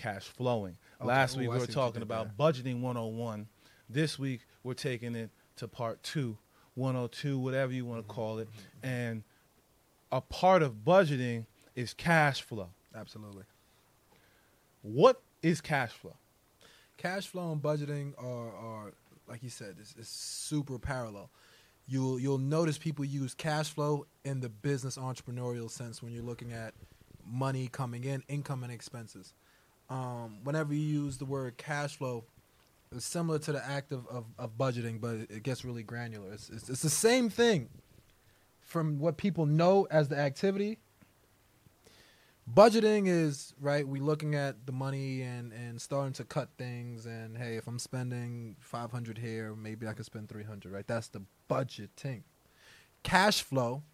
cash flowing. Okay. Last week I we were see what you talking about budgeting 101. This week we're taking it to part two, 102, whatever you want to mm-hmm. call it. Mm-hmm. And a part of budgeting is cash flow. Absolutely. What is cash flow? Cash flow and budgeting are, are like you said, it's, it's super parallel. You'll you'll notice people use cash flow in the business entrepreneurial sense when you're looking at money coming in, income and expenses. Um, whenever you use the word cash flow, it's similar to the act of, of, of budgeting, but it, gets really granular. It's, it's it's the same thing from what people know as the activity. Budgeting is right we looking at the money and and starting to cut things and hey if i'm spending 500 here maybe i could spend 300 right? That's the budgeting. Cash flow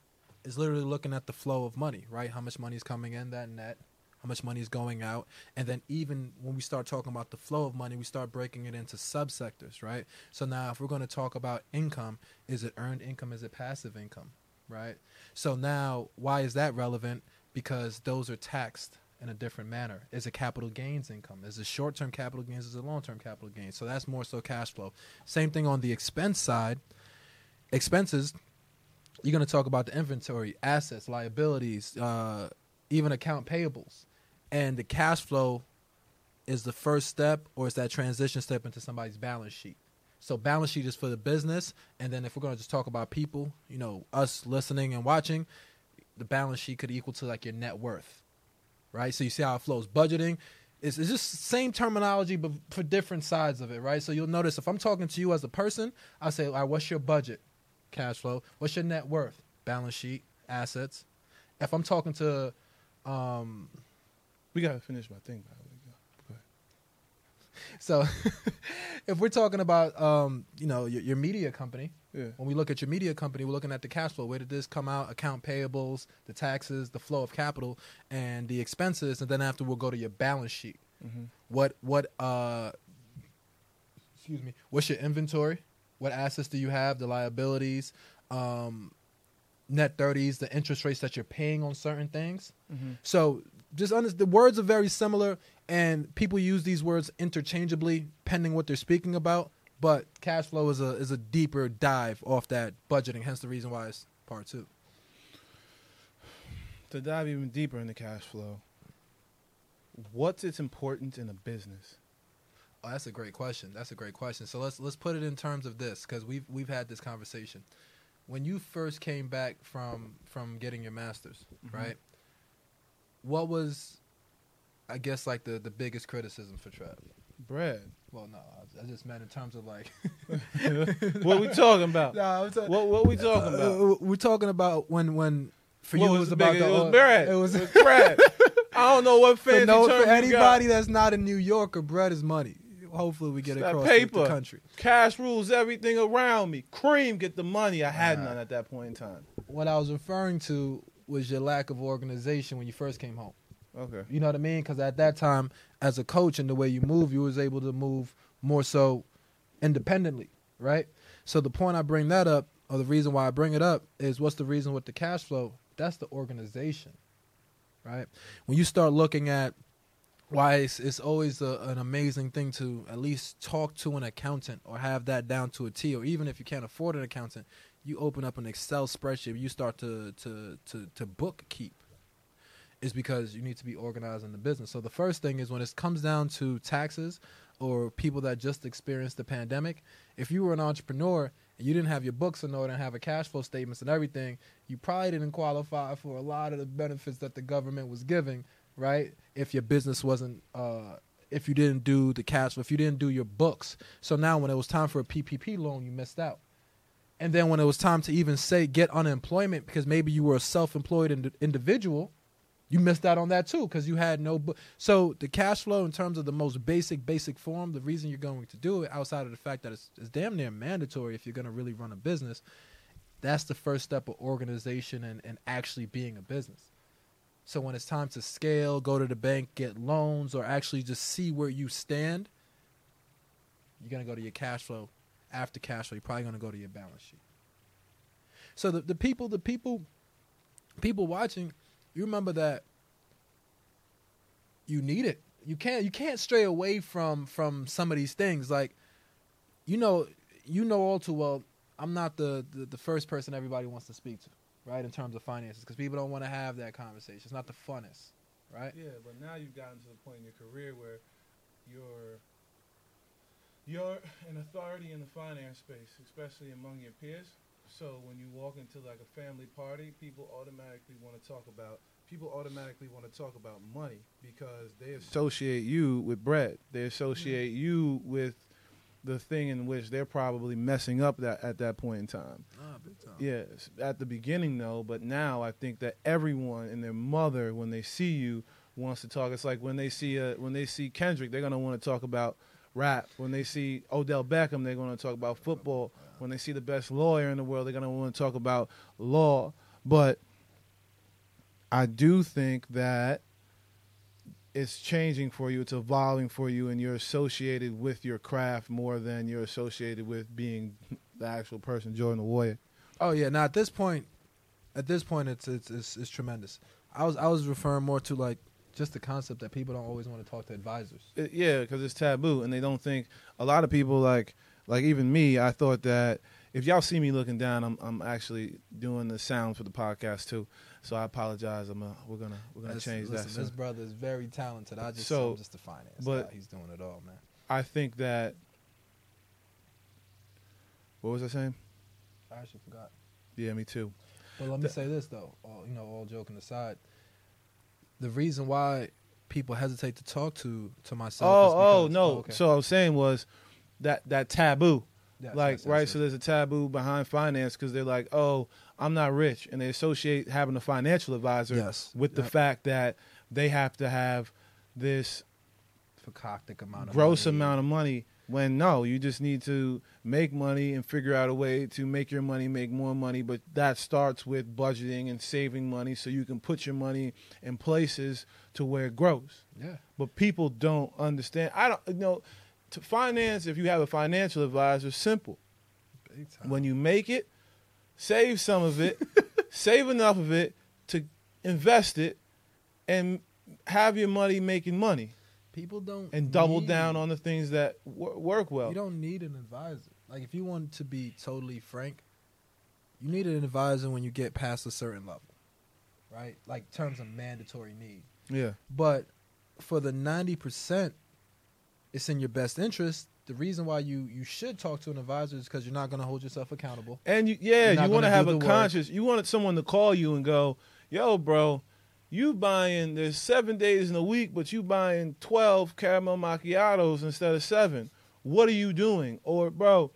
is literally looking at the flow of money right? How much money is coming in that net how much money is going out and then even when we start talking about the flow of money we start breaking it into subsectors right so now if we're going to talk about income is it earned income is it passive income right so now why is that relevant because those are taxed in a different manner. Is it capital gains income? Is it short term capital gains? Is it long term capital gains? So that's more so cash flow. Same thing on the expense side. Expenses, you're going to talk about the inventory, assets, liabilities, uh, even account payables. And the cash flow is the first step or is that transition step into somebody's balance sheet. So balance sheet is for the business, and then if we're going to just talk about people, you know, us listening and watching, the balance sheet could equal to like your net worth, right? So you see how it flows. Budgeting is it's just same terminology, but for different sides of it, right? So you'll notice if I'm talking to you as a person, I say, all right, what's your budget? Cash flow. What's your net worth? Balance sheet, assets. If I'm talking to, um, We got to finish my thing, by the way. Go ahead. so if we're talking about, um, you know, your, your media company, Yeah. when we look at your media company, we're looking at the cash flow. Where did this come out? Account payables, the taxes, the flow of capital, and the expenses, and then after we'll go to your balance sheet. Mm-hmm. What what uh excuse me, what's your inventory? What assets do you have? The liabilities, um net 30s, the interest rates that you're paying on certain things. Mm-hmm. So just under, the words are very similar, and people use these words interchangeably, pending what they're speaking about. But cash flow is a is a deeper dive off that budgeting. Hence the reason why it's part two. To dive even deeper into cash flow, what's its importance in a business? Oh, that's a great question. That's a great question. So let's let's put it in terms of this because we've we've had this conversation. When you first came back from from getting your masters, Mhm. right? What was, I guess, like the the biggest criticism for Trev? Bread. Well, no, I- I just meant in terms of like. what we talking about? Nah, I'm talking- What what we talking about? Uh, we're talking about when when for What you it was about big- the it was uh, bread. It was It was bread. I don't know what for, fancy no, for anybody that's not a New Yorker. Bread is money. Hopefully, we get It's across the- the paper. country. Cash rules everything around me. Cream get the money. I had none at that point in time. What I was referring to was your lack of organization when you first came home. Okay. You know what I mean? Because at that time, as a coach and the way you move, you was able to move more so independently, right? So the point I bring that up, or the reason why I bring it up, is what's the reason with the cash flow? That's the organization, right? When you start looking at why it's, it's always a, an amazing thing to at least talk to an accountant or have that down to a T, or even if you can't afford an accountant, you open up an Excel spreadsheet, you start to to to, to book keep is because you need to be organized in the business. So the first thing is when it comes down to taxes or people that just experienced the pandemic, if you were an entrepreneur and you didn't have your books in order and have a cash flow statements and everything, you probably didn't qualify for a lot of the benefits that the government was giving, right? If your business wasn't uh if you didn't do the cash flow, if you didn't do your books. So now when it was time for a PPP loan, you missed out. And then when it was time to even say get unemployment because maybe you were a self-employed ind- individual, you missed out on that too because you had no book. So the cash flow, in terms of the most basic, basic form, the reason you're going to do it, outside of the fact that it's, it's damn near mandatory if you're going to really run a business, that's the first step of organization and, and actually being a business. So when it's time to scale, go to the bank, get loans, or actually just see where you stand, you're going to go to your cash flow. After cash flow, you're probably going to go to your balance sheet. So the, the people, the people, people watching, you remember that you need it. you can't you can't stray away from from some of these things. Like, you know, you know all too well. I'm not the the, the first person everybody wants to speak to, right? In terms of finances, because people don't want to have that conversation. It's not the funnest, right? Yeah, but now you've gotten to the point in your career where you're you're an authority in the finance space, especially among your peers. So when you walk into like a family party, people automatically want to talk about people automatically want to talk about money because they associate you with bread. They associate mm-hmm. you with the thing in which they're probably messing up that at that point in time. Ah, big time. Yes, at the beginning though, but now I think that everyone and their mother, when they see you, wants to talk. It's like when they see a, when they see Kendrick, they're gonna want to talk about rap. When they see Odell Beckham, they're gonna talk about football. When they see the best lawyer in the world, they're gonna want to talk about law. But I do think that it's changing for you. It's evolving for you, and you're associated with your craft more than you're associated with being the actual person, Jordan the Warrior. Oh yeah. Now at this point, at this point, it's it's it's, it's tremendous. I was I was referring more to like just the concept that people don't always want to talk to advisors. It- yeah, because it's taboo, and they don't think. A lot of people like, like even me, I thought that if y'all see me looking down, I'm I'm actually doing the sound for the podcast too. So I apologize. I'm uh, we're gonna we're gonna change listen, that. soon. This brother is very talented. I just So, I'm just a finance but-. He's doing it all, man. I think that. What was I saying? I actually forgot. Yeah, me too. But let me The- say this though, all, you know, all joking aside, the reason why people hesitate to talk to to myself. Oh, is oh because, no. okay. So I was saying was that that taboo. Like right so there's a taboo behind finance because they're like oh i'm not rich and they associate having a financial advisor yes, with the fact that they have to have this Fakaktic amount of gross money. amount of money when no you just need to make money and figure out a way to make your money make more money but that starts with budgeting and saving money so you can put your money in places to where it grows. Yeah, but people don't understand. I don't you know to finance if you have a financial advisor simple big time. when you make it, save some of it, save enough of it to invest it, and have your money making money, people don't and double need- down on the things that wor- work well. You don't need an advisor. Like if you want to be totally frank, you need an advisor when you get past a certain level, right? Like terms of mandatory need. Yeah, But for the ninety percent, it's in your best interest. The reason why you you should talk to an advisor is because you're not going to hold yourself accountable. and you, yeah, you want to have a conscious. You want someone to call you and go, "Yo, bro." You buying there's seven days in a week, but you buying twelve caramel macchiatos instead of seven. What are you doing? Or bro,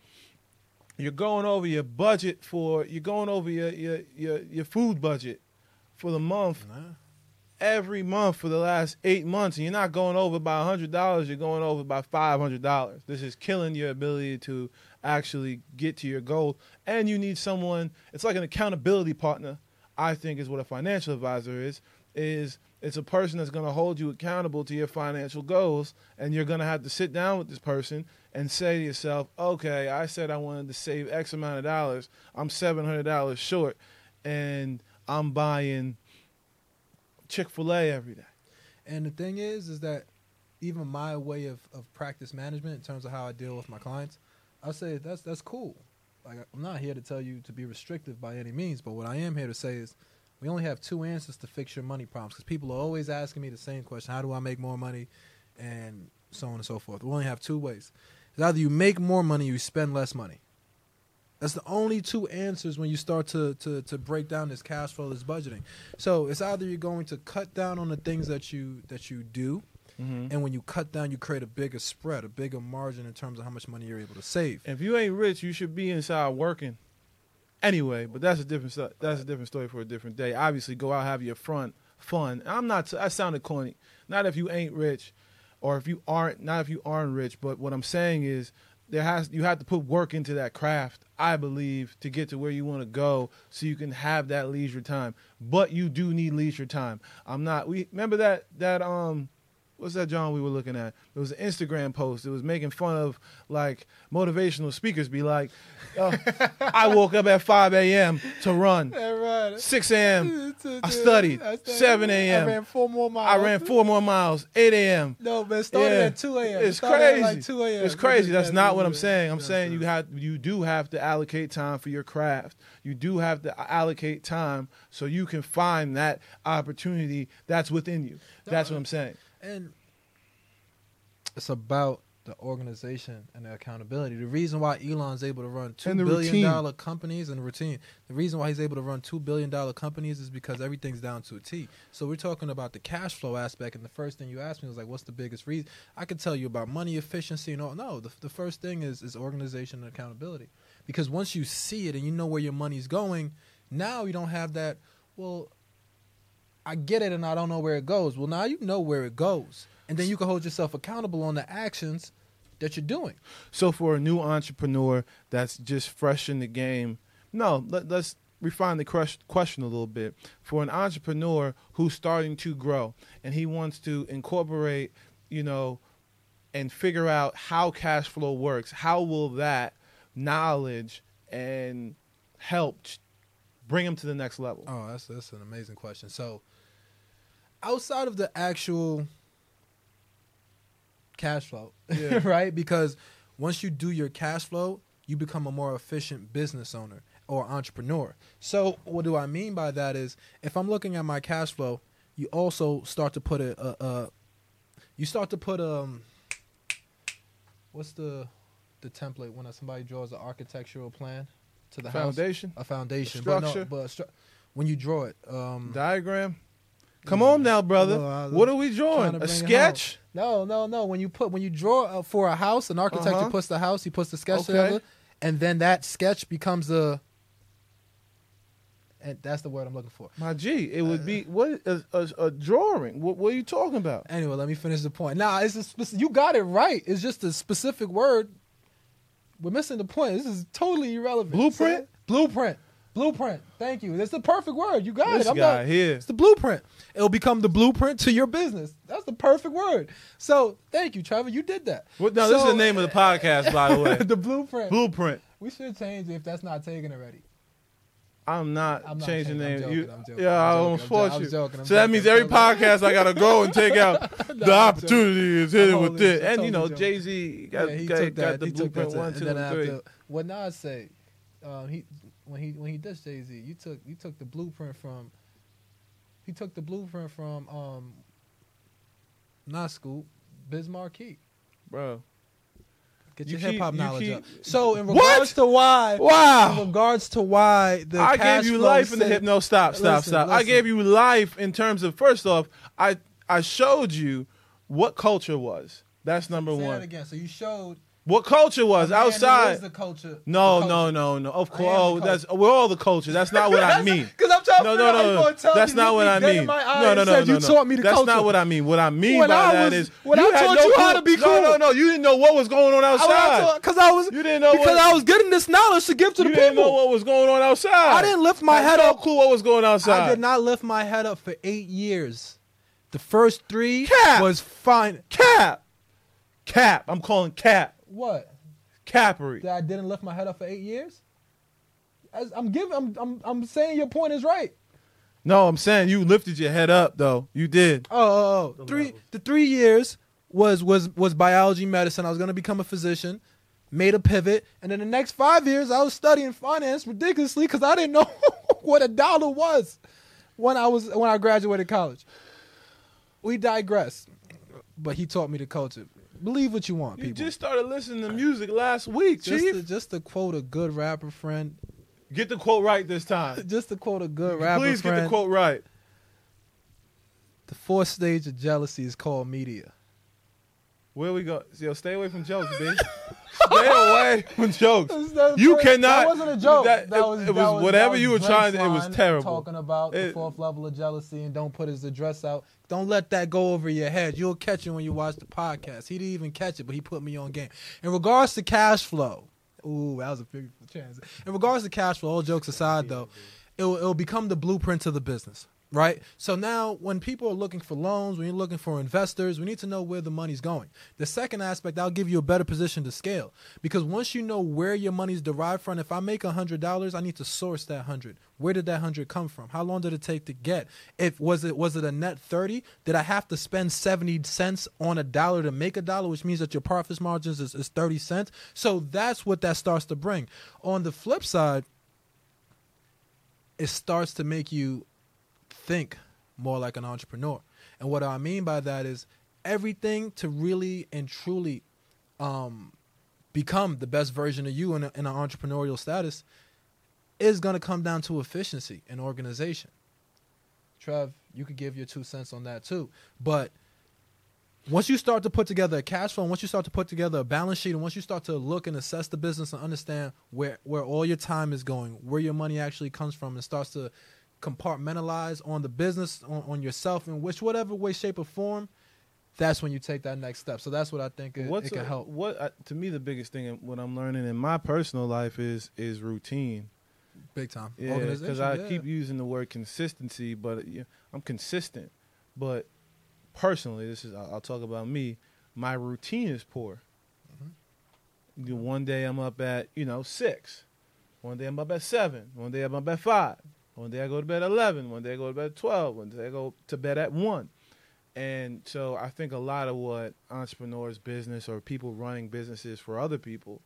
you're going over your budget for you're going over your your your, your food budget for the month every month for the last eight months, and you're not going over by hundred dollars. You're going over by five hundred dollars. This is killing your ability to actually get to your goal. And you need someone. It's like an accountability partner. I think is what a financial advisor is. Is it's a person that's going to hold you accountable to your financial goals, and you're going to have to sit down with this person and say to yourself, "Okay, I said I wanted to save X amount of dollars. I'm seven hundred dollars short, and I'm buying." Chick Fil A every day. And the thing is, is that even my way of, of practice management in terms of how I deal with my clients, I say that's that's cool. Like I'm not here to tell you to be restrictive by any means, but what I am here to say is we only have two answers to fix your money problems because people are always asking me the same question: How do I make more money? And so on and so forth. We only have two ways: it's either you make more money, or you spend less money. That's the only two answers when you start to, to, to break down this cash flow, this budgeting. So it's either you're going to cut down on the things that you that you do, Mm-hmm. and when you cut down, you create a bigger spread, a bigger margin in terms of how much money you're able to save. If you ain't rich, you should be inside working. Anyway, but that's a different that's a different story for a different day. Obviously, go out have your front fun. I'm not. I sounded corny. Not if you ain't rich, or if you aren't. Not if you aren't rich. But what I'm saying is, there has you have to put work into that craft. I believe to get to where you want to go, so you can have that leisure time. But you do need leisure time. I'm not. We remember that that um, what's that John we were looking at? It was an Instagram post. It was making fun of like motivational speakers. Be like, uh, I woke up at 5 a.m. to run. right. 6 a.m. I studied. 7 a.m. I ran four more miles. I ran four more miles. 8 a.m. No, man, it started Yeah. at 2 a.m. It It's crazy. Like 2 a.m. It's crazy. That's not what I'm saying. I'm saying you have you do have to allocate time for your craft. You do have to allocate time so you can find that opportunity that's within you. That's what I'm saying. And it's about the organization and the accountability. The reason why Elon's able to run two billion dollar companies and the routine. The reason why he's able to run two billion dollar companies is because everything's down to a T. So we're talking about the cash flow aspect, and the first thing you asked me was like, "What's the biggest reason?" I could tell you about money efficiency and all. No, the, the first thing is is organization and accountability. Because once you see it and you know where your money's going, now you don't have that. Well, I get it and I don't know where it goes. Well, now you know where it goes. And then you can hold yourself accountable on the actions that you're doing. So for a new entrepreneur that's just fresh in the game, no, let, us refine the question a little bit. For an entrepreneur who's starting to grow and he wants to incorporate, you know, and figure out how cash flow works, how will that knowledge and help bring them to the next level? Oh, that's that's an amazing question. So, outside of the actual cash flow, Yeah. right? Because once you do your cash flow, you become a more efficient business owner or entrepreneur. So, what do I mean by that is if I'm looking at my cash flow, you also start to put a, a, a you start to put um what's the the template when somebody draws an architectural plan to the house Foundation, a foundation Structure. but no, but stru- when you draw it um diagram. Come on now, brother. What are we drawing? A sketch? no no no when you put when you draw uh, for a house an architect Uh-huh. puts the house he puts the sketch Okay. together and then that sketch becomes a and that's the word i'm looking for My G, it would be what a, a, a drawing. What, what are you talking about? Anyway, let me finish the point. Nah, it's a you got it right. It's just a specific word. We're missing the point. This is totally irrelevant. Blueprint? Blueprint. Blueprint. Thank you. That's the perfect word. You got This it. I'm guy not, here. It's the blueprint. It'll become the blueprint to your business. That's the perfect word. So thank you, Trevor. You did that. Well, no, this is the name of the podcast, by the way. the blueprint. Blueprint. we should change it if that's not taken already. I'm not I'm not changing the I'm joking, You- I'm joking, yeah, I'm I joking, almost I'm fought joking, you. I'm joking, I'm so that means every podcast I gotta go and take out No, the opportunity is hit it with this. And you know. Jay Z got, yeah, he got, got the he blueprint one, two, and three. what Nas say? Um, he when he when he dissed Jay Z, you took you took the blueprint from. He took the blueprint from um. Not Scoop, Biz Markie. Bro. Get You your hip hop knowledge keep- up. So in What? regards to why, in regards to why the I gave you life in the said- hip. No, stop, stop, Listen, stop. I gave you life in terms of first off, I I showed you what culture was. That's number Say that one. again. So you showed What culture was a man who is outside. the culture. No, the no, culture. no, no. Of course, oh, that's we're all the culture. That's not what I mean. Because I'm trying No, to no, figure out how you no, gonna tell That's not what I mean. my No, no, no, said no, you taught me the That's culture. not what I mean. What I mean When by I that was- is when you I taught no you how to be No, no, no. You didn't know what was going on outside. Because I was You didn't know because what- I was getting this knowledge to give to the people. You the didn't know people. what was going on outside. I didn't lift my Had head no up. clue what was going outside. I did not lift my head up for eight years. The first three Cap. was fine. Cap. Cap. I'm calling cap. What? Cappery. That I didn't lift my head up for eight years? As I'm giving, I'm, I'm, I'm saying your point is right. No, I'm saying you lifted your head up though. You did. Oh, oh, oh. three. The three years was was was biology, medicine. I was going to become a physician. Made a pivot, and then the next five years, I was studying finance ridiculously because I didn't know what a dollar was when I was when I graduated college. We digress, but he taught me the culture. Believe what you want, You people. just started listening to music last week, just Chief. to, just to quote a good rapper friend, Get the quote right this time. just to quote a good rapper friend. Please friend. get the quote right. The fourth stage of jealousy is called media. Where we go? Yo, stay away from jokes, bitch. stay away from jokes. You that- cannot- That wasn't a joke. that- That, it- was, it was was whatever that you were trying to- it was terrible. Talking about the fourth level of jealousy and don't put his address out. Don't let that go over your head. You'll catch it when you watch the podcast. He didn't even catch it, but he put me on game. In regards to cash flow, ooh, that was a beautiful chance. In regards to cash flow, all jokes aside, though, it will, it will become the blueprint to the business. Right? So now, when people are looking for loans, when you're looking for investors, we need to know where the money's going. The second aspect, I'll give you a better position to scale because once you know where your money's derived from, if I make hundred dollars, I need to source that hundred. Where did that hundred come from? How long did it take to get? If was it was it a net thirty? Did I have to spend seventy cents on a dollar to make a dollar, which means that your profit margins is, is thirty cents? So that's what that starts to bring. On the flip side, it starts to make you think more like an entrepreneur. And what I mean by that is everything to really and truly um, become the best version of you in, a, in an entrepreneurial status is going to come down to efficiency and organization. Trev, you could give your two cents on that too. But once you start to put together a cash flow, once you start to put together a balance sheet, and once you start to look and assess the business and understand where where all your time is going, where your money actually comes from, and starts to compartmentalize on the business, on, on yourself, in which whatever way, shape, or form, that's when you take that next step. So that's what I think it, What's it can a- help. What uh, to me the biggest thing, and what I'm learning in my personal life is is routine. Big time. Yeah, because I yeah. keep using the word consistency, but uh, I'm consistent. But personally, this is I'll, I'll talk about me. My routine is poor. Mm-hmm. One day I'm up at you know six, one day I'm up at seven, one day I'm up at five, one day I go to bed at 11. One day I go to bed at 12. One day I go to bed at one. And so I think a lot of what entrepreneurs, business, or people running businesses for other people,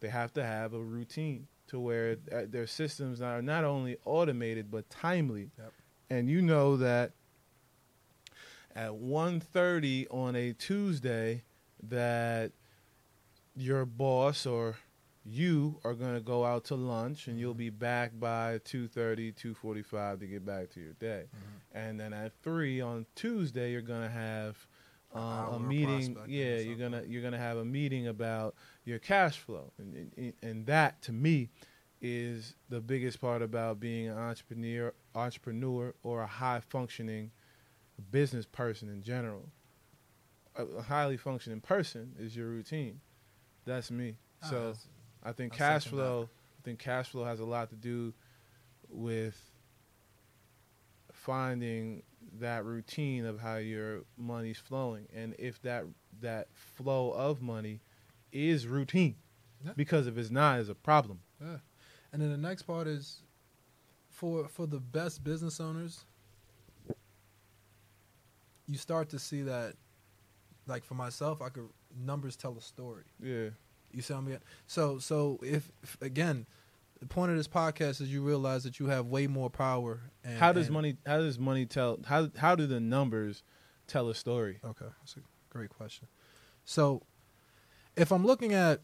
they have to have a routine to where uh, their systems are not only automated but timely. Yep. And you know that at 1.30 on a Tuesday that your boss or you are going to go out to lunch and you'll be back by 2.30 2.45 to get back to your day. Mm-hmm. and then at 3 on tuesday you're going to have uh, a meeting yeah you're going to you're going to have a meeting about your cash flow. And, and, and that to me is the biggest part about being an entrepreneur entrepreneur or a high functioning business person in general. A, a highly functioning person is your routine. That's me. Ah, so that's- I think I cash second that. flow. I think cash flow has a lot to do with finding that routine of how your money's flowing, and if that that flow of money is routine, Yeah. because if it's not, it's a problem. Yeah. And then the next part is for for the best business owners, you start to see that like for myself, I could numbers tell a story. Yeah, You see what I mean? So so if, if again, the point of this podcast is you realize that you have way more power and how does money? How does money tell? How how do the numbers tell a story? Okay, that's a great question. So, if I'm looking at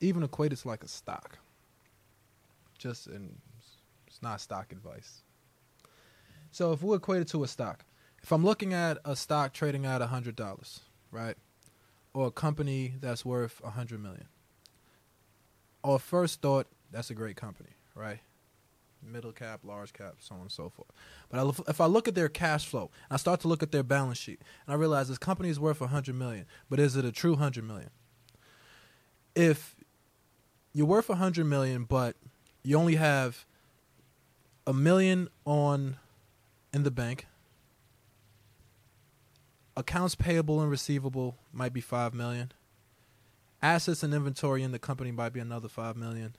even equate it to like a stock, just and it's not stock advice. So if we equate it to a stock, if I'm looking at a stock trading at a hundred dollars, right, or a company that's worth a hundred million, or first thought that's a great company, right? Middle cap, large cap, so on and so forth. But if I look at their cash flow, and I start to look at their balance sheet, and I realize this company is worth a hundred million, but is it a true hundred million? If you're worth a hundred million, but you only have a million on in the bank, accounts payable and receivable might be five million, assets and inventory in the company might be another five million.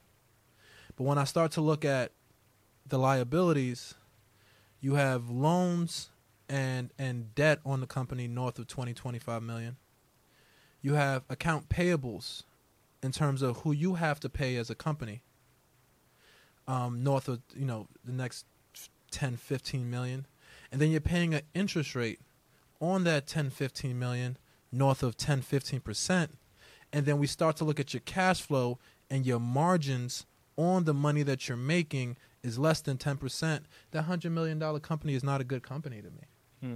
But when I start to look at the liabilities, you have loans and and debt on the company north of 20 25 million. You have account payables in terms of who you have to pay as a company. Um, north of you know the next 10 15 million and then you're paying an interest rate on that 10 15 million north of 10 15% and then we start to look at your cash flow and your margins on the money that you're making is less than 10%, that $100 million company is not a good company to me. Hmm.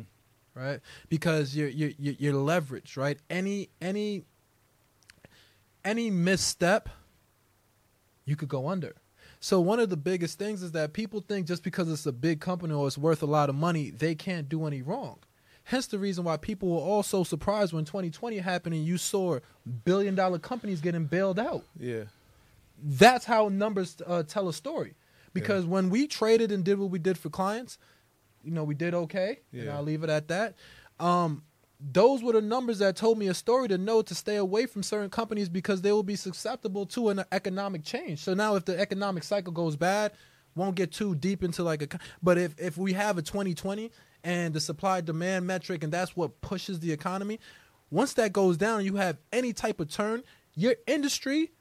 Right? Because you're, you're, you're you're leveraged, right? Any, any, any misstep, you could go under. So one of the biggest things is that people think just because it's a big company or it's worth a lot of money, they can't do any wrong. Hence the reason why people were all so surprised when 2020 happened and you saw billion dollar companies getting bailed out Yeah, that's how numbers uh, tell a story. because when we traded and did what we did for clients, you know, we did okay, and Yeah. I'll leave it at that. Um, those were the numbers that told me a story to know to stay away from certain companies because they will be susceptible to an economic change. So now, if the economic cycle goes bad, won't get too deep into like a. But if if we have a 2020 and the supply demand metric and that's what pushes the economy, once that goes down, you have any type of turn, your industry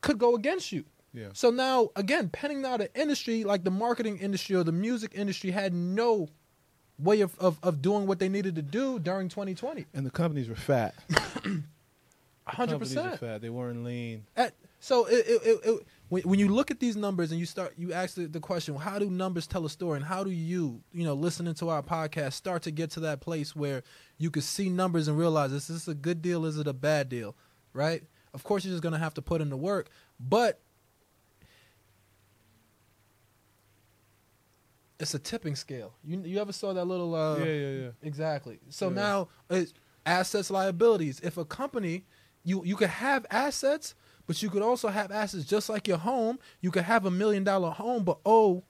could go against you. Yeah. So now, again, penning out an industry like the marketing industry or the music industry had no way of, of, of doing what they needed to do during 2020. And the companies were fat. 100%. companies were fat. They weren't lean. At, so it, it, it, it, when, when you look at these numbers and you start, you ask the, the question, how do numbers tell a story, and how do you, you know, listening to our podcast, start to get to that place where you could see numbers and realize is this a good deal, is it a bad deal, right? Of course, you're just gonna have to put in the work, but it's a tipping scale. You you ever saw that little? Uh, yeah, yeah, yeah. Exactly. So Yeah. now it's assets, liabilities. If a company, you you could have assets, but you could also have assets just like your home. You could have a million dollar home, but owe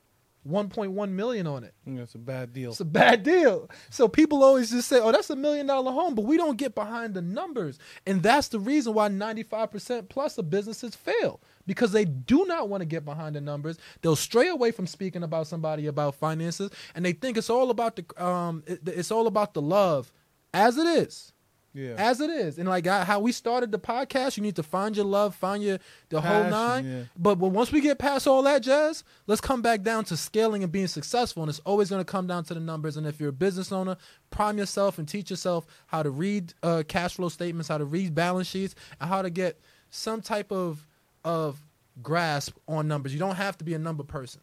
1.1 million on it. That's a bad deal. It's a bad deal. So people always just say, "Oh, that's a million dollar home," but we don't get behind the numbers, and that's the reason why 95% plus of businesses fail because they do not want to get behind the numbers. They'll stray away from speaking about somebody about finances, and they think it's all about the um, it- it's all about the love, as it is yeah. as it is. And like I- how we started the podcast, you need to find your love, find your the whole nine. yeah. But but once we get past all that jazz, let's come back down to scaling and being successful. And it's always going to come down to the numbers. And if you're a business owner, prime yourself and teach yourself how to read uh, cash flow statements, how to read balance sheets, and how to get some type of of grasp on numbers. You don't have to be a number person.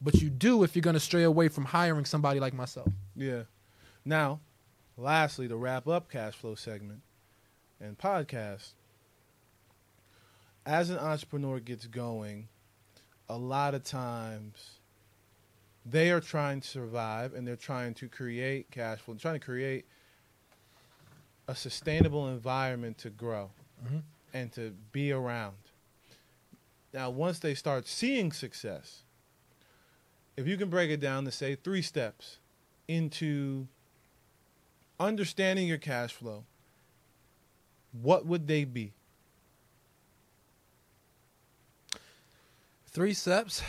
But you do if you're going to stray away from hiring somebody like myself. Yeah. Now, lastly, to wrap up cash flow segment and podcast, as an entrepreneur gets going, a lot of times they are trying to survive and they're trying to create cash flow, and trying to create a sustainable environment to grow Mhm. and to be around. Now, once they start seeing success, if you can break it down to say three steps into understanding your cash flow, what would they be? Three steps.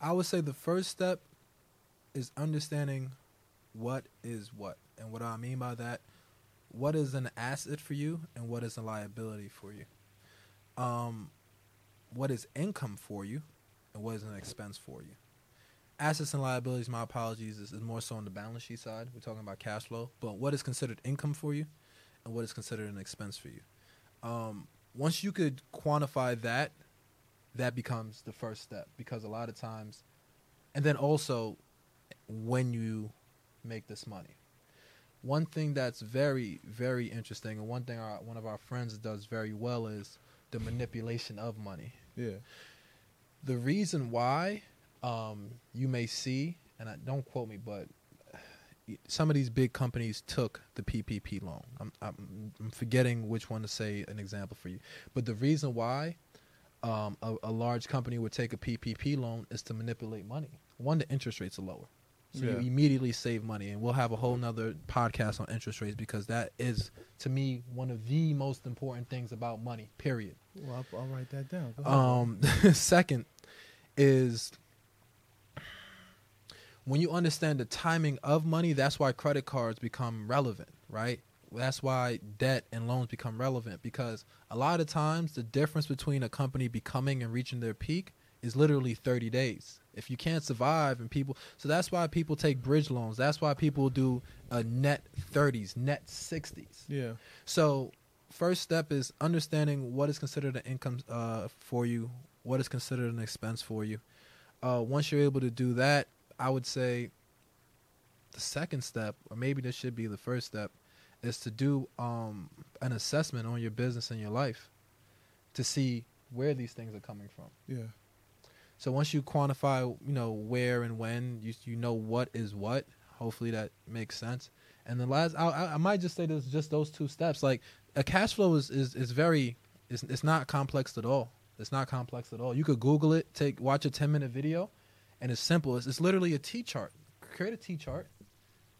I would say the first step is understanding what is what. And what I mean by that, what is an asset for you and what is a liability for you. Um, what is income for you and what is an expense for you. Assets and liabilities, my apologies, is, is more so on the balance sheet side. We're talking about cash flow. But what is considered income for you and what is considered an expense for you. Um, once you could quantify that, that becomes the first step because a lot of times, and then also when you make this money. One thing that's very, very interesting, and one thing our, one of our friends does very well is the manipulation of money. Yeah. The reason why um, you may see, and I, don't quote me, but some of these big companies took the PPP loan. I'm, I'm, I'm forgetting which one to say an example for you, but the reason why um, a, a large company would take a PPP loan is to manipulate money. One, the interest rates are lower, so Yeah. you immediately save money, and we'll have a whole nother podcast on interest rates because that is, to me, one of the most important things about money. Period. Well, I'll, I'll write that down. Um, second is when you understand the timing of money, that's why credit cards become relevant, right? That's why debt and loans become relevant because a lot of times the difference between a company becoming and reaching their peak is literally 30 days. If you can't survive and people, so that's why people take bridge loans. That's why people do a net 30s, net 60s. yeah. So, first step is understanding what is considered an income uh, for you, what is considered an expense for you. Uh, once you're able to do that, I would say the second step, or maybe this should be the first step, is to do um, an assessment on your business and your life to see where these things are coming from. Yeah. So once you quantify, you know where and when, you you know what is what. Hopefully that makes sense. And the last, I, I, might just say this, just those two steps. Like a cash flow is is, is very, it's, it's not complex at all. It's not complex at all. You could Google it, take watch a ten minute video, and it's simple. It's, it's literally a T chart. Create a T chart,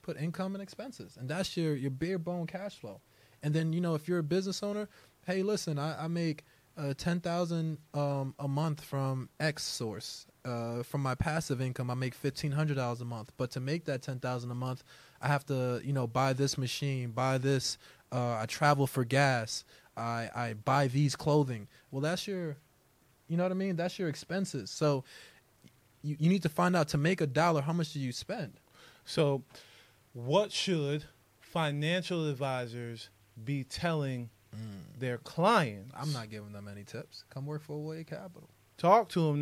put income and expenses, and that's your your bare bone cash flow. And then you know if you're a business owner, hey, listen, I, I make uh, ten thousand um, a month from X source. Uh, from my passive income, I make fifteen hundred dollars a month. But to make that ten thousand a month, I have to you know buy this machine, buy this. Uh, I travel for gas. I I buy these clothing. Well, that's your, you know what I mean. That's your expenses. So you you need to find out to make a dollar how much do you spend. So, what should financial advisors be telling mm. their clients? I'm not giving them any tips. Come work for Awoye Capital. Talk to them now.